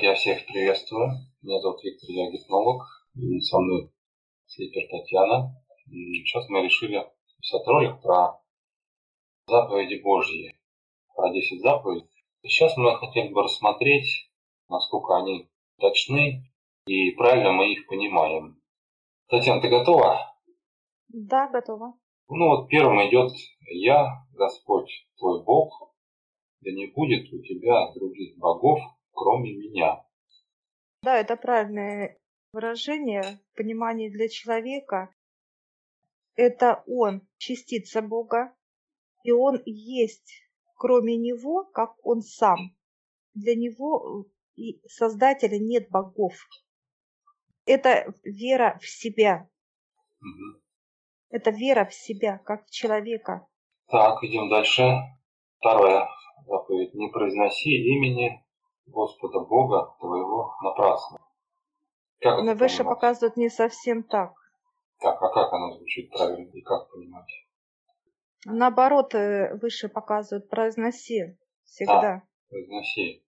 Итак, я всех приветствую. Меня зовут Виктор, я гипнолог. И со мной Слипер Татьяна. И сейчас мы решили писать ролик про заповеди Божьи. Про 10 заповедей. И сейчас мы хотели бы рассмотреть, насколько они точны и правильно мы их понимаем. Татьяна, ты готова? Да, готова. Ну вот первым идет «Я, Господь твой Бог, да не будет у тебя других богов, кроме меня». Да, это правильное выражение, понимание для человека. Это он, частица Бога, и он есть, кроме него, как он сам. Для него и Создателя нет богов. Это вера в себя. Угу. Это вера в себя, как в человека. Так, идем дальше. Второе заповедь. Не произноси имени Господа Бога твоего напрасно. Как Но выше понимать? показывают не совсем так. Так, а как оно звучит правильно и как понимать? Наоборот, э, выше показывают произноси всегда. А, произноси.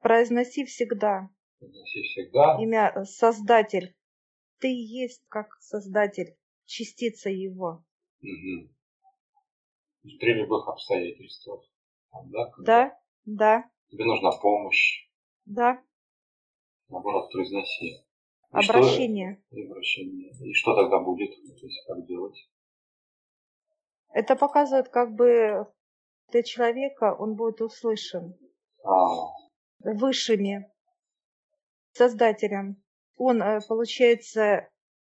Произноси всегда. Произноси всегда. Имя э, Создатель. Ты есть как Создатель, частица Его. Угу. При любых обстоятельствах. Да, да, да. Тебе нужна помощь. Да. Наоборот, произноси. И обращение. Что, и обращение. И что тогда будет? То есть как делать? Это показывает, как бы для человека он будет услышан а. высшими создателем. Он, э, получается,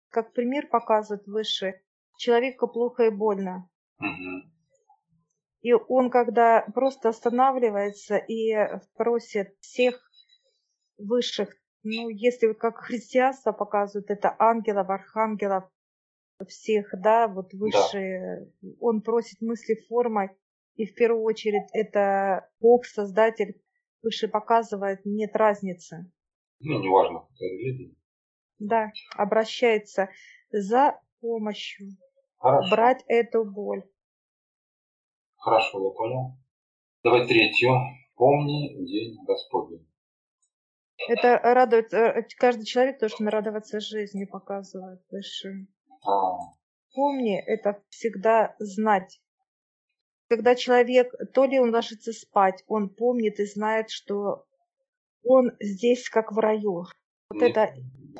как пример показывает выше, человеку плохо и больно. Угу. И он, когда просто останавливается и просит всех высших, ну, если как христианство показывает, это ангелов, архангелов, всех, да, вот высшие, да. он просит мысли формой, и в первую очередь это Бог, Создатель, выше показывает, нет разницы. Ну, неважно, какая религия. Да, обращается за помощью. Хорошо. Брать эту боль. Хорошо, я понял. Давай третью. Помни день Господень. Это радует э, каждый человек должен радоваться жизни, показывает выше. А. Помни, это всегда знать. Когда человек, то ли он ложится спать, он помнит и знает, что он здесь как в раю. Вот не, это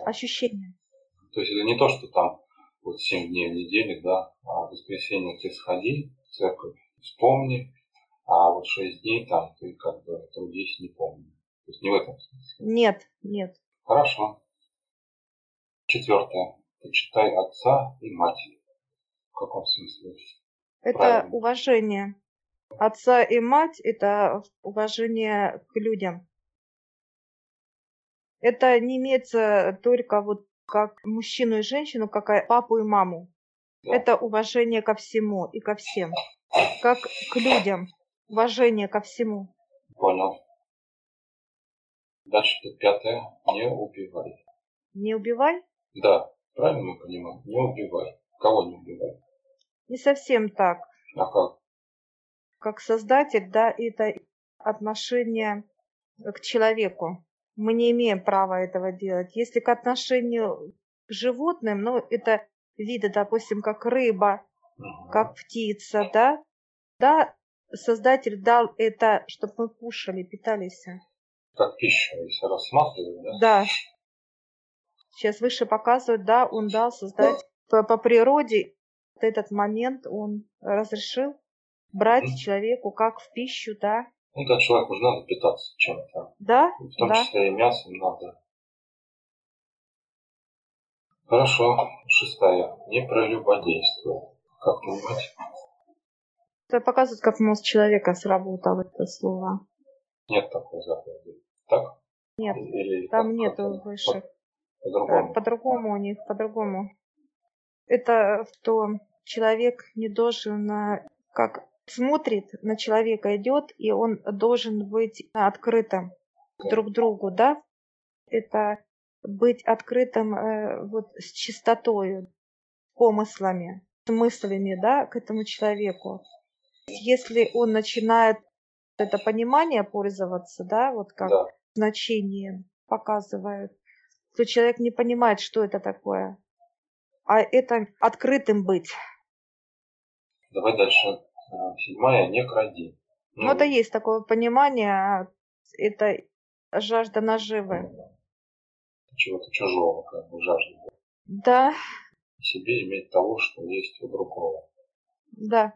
ощущение. То есть это не то, что там вот 7 дней в неделю, да, а в воскресенье ты сходи в церковь, вспомни, а вот шесть дней там ты как бы трудись не помни. То есть не в этом смысле. Нет, нет. Хорошо. Четвертое. Почитай отца и мать. В каком смысле? Это Правильно. уважение. Отца и мать – это уважение к людям. Это не имеется только вот как мужчину и женщину, как папу и маму. Да. Это уважение ко всему и ко всем как к людям, уважение ко всему. Понял. Дальше пятое. Не убивай. Не убивай? Да, правильно мы понимаем? Не убивай. Кого не убивай? Не совсем так. А как? Как создатель, да, это отношение к человеку. Мы не имеем права этого делать. Если к отношению к животным, ну, это виды, допустим, как рыба, как птица, да? Да, Создатель дал это, чтобы мы кушали, питались. Как пищу, если рассматривать, да? Да. Сейчас выше показывают, да, он дал создать по, по природе вот этот момент он разрешил брать mm-hmm. человеку как в пищу, да. Ну да, человеку же надо питаться чем-то. Да, В том да. числе и мясом надо. Хорошо. Шестая. Не прелюбодействуй. Как понимать? Это показывает, как мозг человека сработал, это слово. Нет такой заповеди. Так? Нет, Или там нету выше. По-другому. По по-другому у них, по-другому. Это что человек не должен, э, как смотрит на человека, идет, и он должен быть открытым друг другу, да? Это быть открытым э, вот с чистотою, помыслами, мыслями, да, к этому человеку. Если он начинает это понимание пользоваться, да, вот как да. значением, показывает, что человек не понимает, что это такое. А это открытым быть. Давай дальше. А, седьмая, не кради. Ну, ну это есть такое понимание, а это жажда наживы. Чего-то чужого, как бы жажда. Да. Себе иметь того, что есть у другого. Да.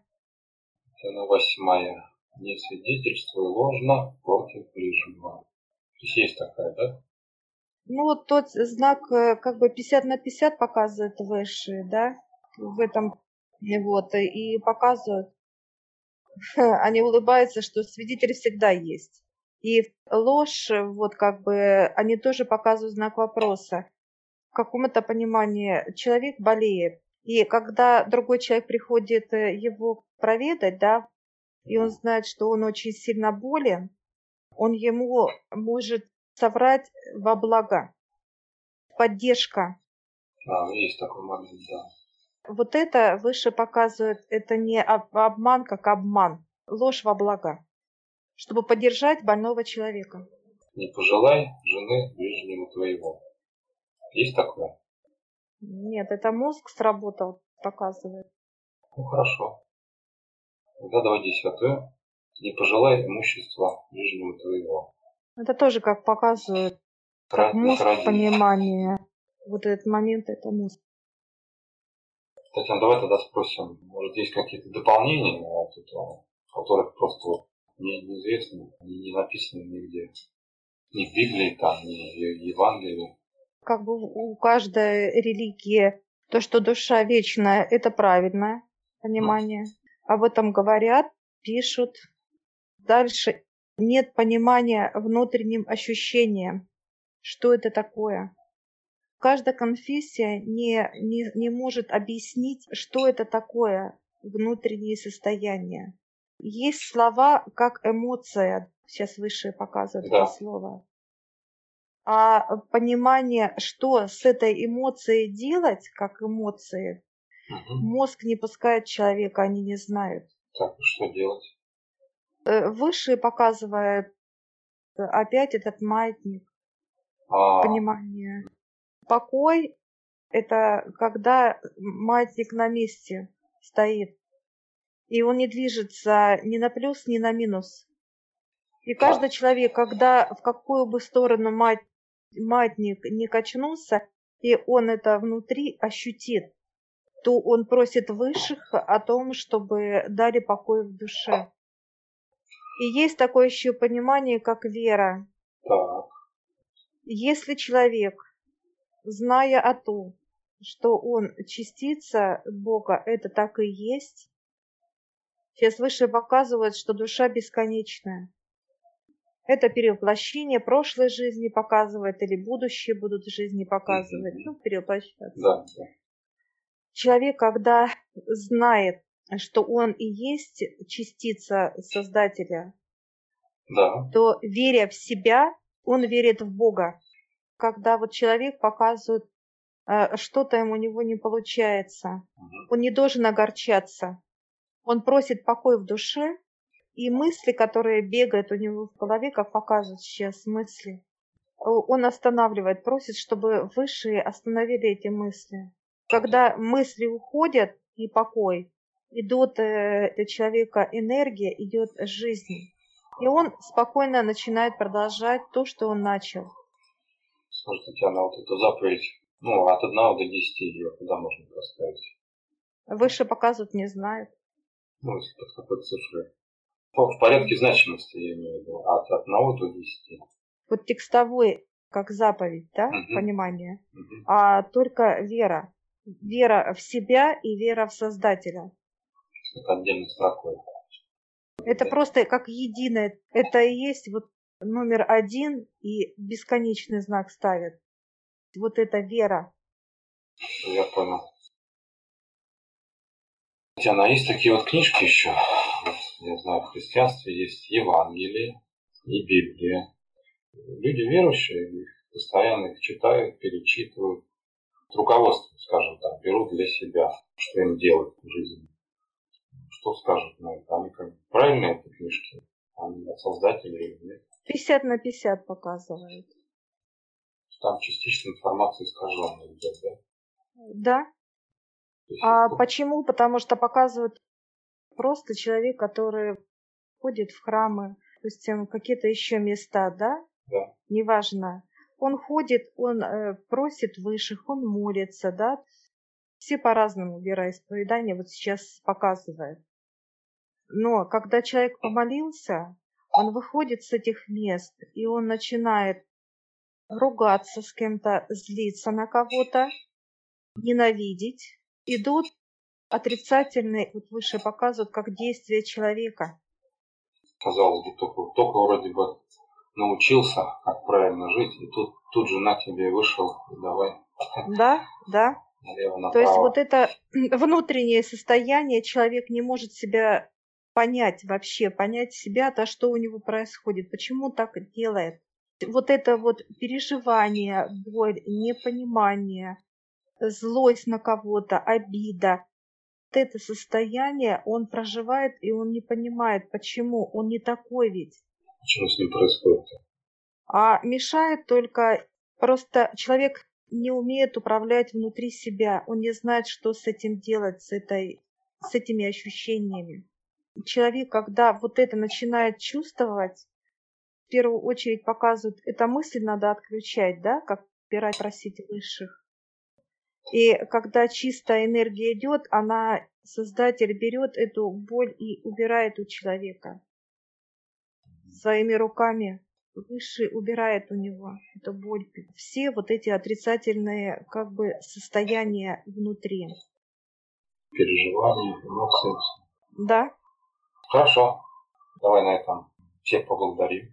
Это восьмая. Не свидетельствуй ложно против ближнего. То есть есть такая, да? Ну вот тот знак э, как бы 50 на 50 показывает выше, да, в этом вот, и показывают, они улыбаются, что свидетель всегда есть. И ложь, вот как бы, они тоже показывают знак вопроса. Каком-то понимании человек болеет, и когда другой человек приходит э, его проведать, да, и он знает, что он очень сильно болен, он ему может соврать во благо. Поддержка. А, есть такой момент, да. Вот это выше показывает, это не обман как обман, ложь во благо, чтобы поддержать больного человека. Не пожелай жены ближнему твоего. Есть такое? Нет, это мозг сработал, показывает. Ну хорошо. Тогда давай десятое. Не пожелай имущества ближнего твоего. Это тоже как показывает, как мозг понимание. Вот этот момент, это мозг. Татьяна, давай тогда спросим, может есть какие-то дополнения, вот, которых просто не, неизвестны, не, не написаны нигде. Ни в Библии, там, ни в Евангелии. Как бы у каждой религии то, что душа вечная, это правильное понимание. Об этом говорят, пишут. Дальше нет понимания внутренним ощущениям, что это такое. Каждая конфессия не, не, не может объяснить, что это такое внутреннее состояние. Есть слова как эмоция, сейчас выше показывают да. это слово. А понимание, что с этой эмоцией делать, как эмоции, угу. мозг не пускает человека, они не знают. Так, что делать? Э, выше показывает опять этот маятник. А... Понимание. Покой – это когда маятник на месте стоит, и он не движется ни на плюс, ни на минус. И каждый человек, когда в какую бы сторону мать, маятник не качнулся, и он это внутри ощутит, то он просит высших о том, чтобы дали покой в душе. И есть такое еще понимание, как вера. Так. Если человек зная о том, что он частица Бога, это так и есть. Сейчас выше показывает, что душа бесконечная. Это перевоплощение прошлой жизни показывает, или будущее будут жизни показывать, ну, перевоплощаться. Да. Человек, когда знает, что он и есть частица Создателя, да. то веря в себя, он верит в Бога когда вот человек показывает, э, что-то ему у него не получается. Он не должен огорчаться. Он просит покой в душе, и мысли, которые бегают у него в голове, как показывают сейчас мысли, он останавливает, просит, чтобы высшие остановили эти мысли. Когда мысли уходят и покой, идут э, для человека энергия, идет жизнь. И он спокойно начинает продолжать то, что он начал. Скажите, Татьяна, вот эту заповедь, ну, от 1 до 10 ее куда можно поставить? Выше показывают, не знают. Ну, если под какой цифрой. В порядке значимости, я имею в виду, от 1 до 10. Вот текстовой, как заповедь, да, угу. понимание, угу. а только вера. Вера в себя и вера в Создателя. Это отдельной строкой. Это просто как единое. Это и есть вот номер один и бесконечный знак ставят. Вот это вера. Я понял. Татьяна, а есть такие вот книжки еще, я знаю, в христианстве есть Евангелие и Библия. Люди верующие их постоянно их читают, перечитывают, руководство, скажем так, берут для себя, что им делать в жизни. Что скажут на это? Они как правильные эти книжки? Они от создателей или нет? 50 на 50 показывает. Там частично информация искаженная идет, да? Да. А почему? Потому что показывают просто человек, который ходит в храмы, допустим, какие-то еще места, да? Да. Неважно. Он ходит, он э, просит высших, он молится, да? Все по-разному вероисповедания вот сейчас показывает. Но когда человек помолился, он выходит с этих мест, и он начинает ругаться с кем-то, злиться на кого-то, ненавидеть. Идут отрицательные, вот выше показывают, как действия человека. казалось бы, только, только вроде бы научился, как правильно жить, и тут, тут же на тебе вышел, и давай Да, да. налево. То есть вот это внутреннее состояние, человек не может себя понять вообще, понять себя, то, что у него происходит, почему так делает. Вот это вот переживание, боль, непонимание, злость на кого-то, обида, это состояние он проживает, и он не понимает, почему, он не такой ведь. Что с ним происходит? А мешает только просто человек не умеет управлять внутри себя, он не знает, что с этим делать, с, этой, с этими ощущениями. Человек, когда вот это начинает чувствовать, в первую очередь показывают, это мысль надо отключать, да, как пирать просить высших. И когда чистая энергия идет, она, создатель берет эту боль и убирает у человека своими руками Высший убирает у него эту боль. Все вот эти отрицательные как бы состояния внутри. Переживания, эмоции. Да? Хорошо. Давай на этом всех поблагодарим.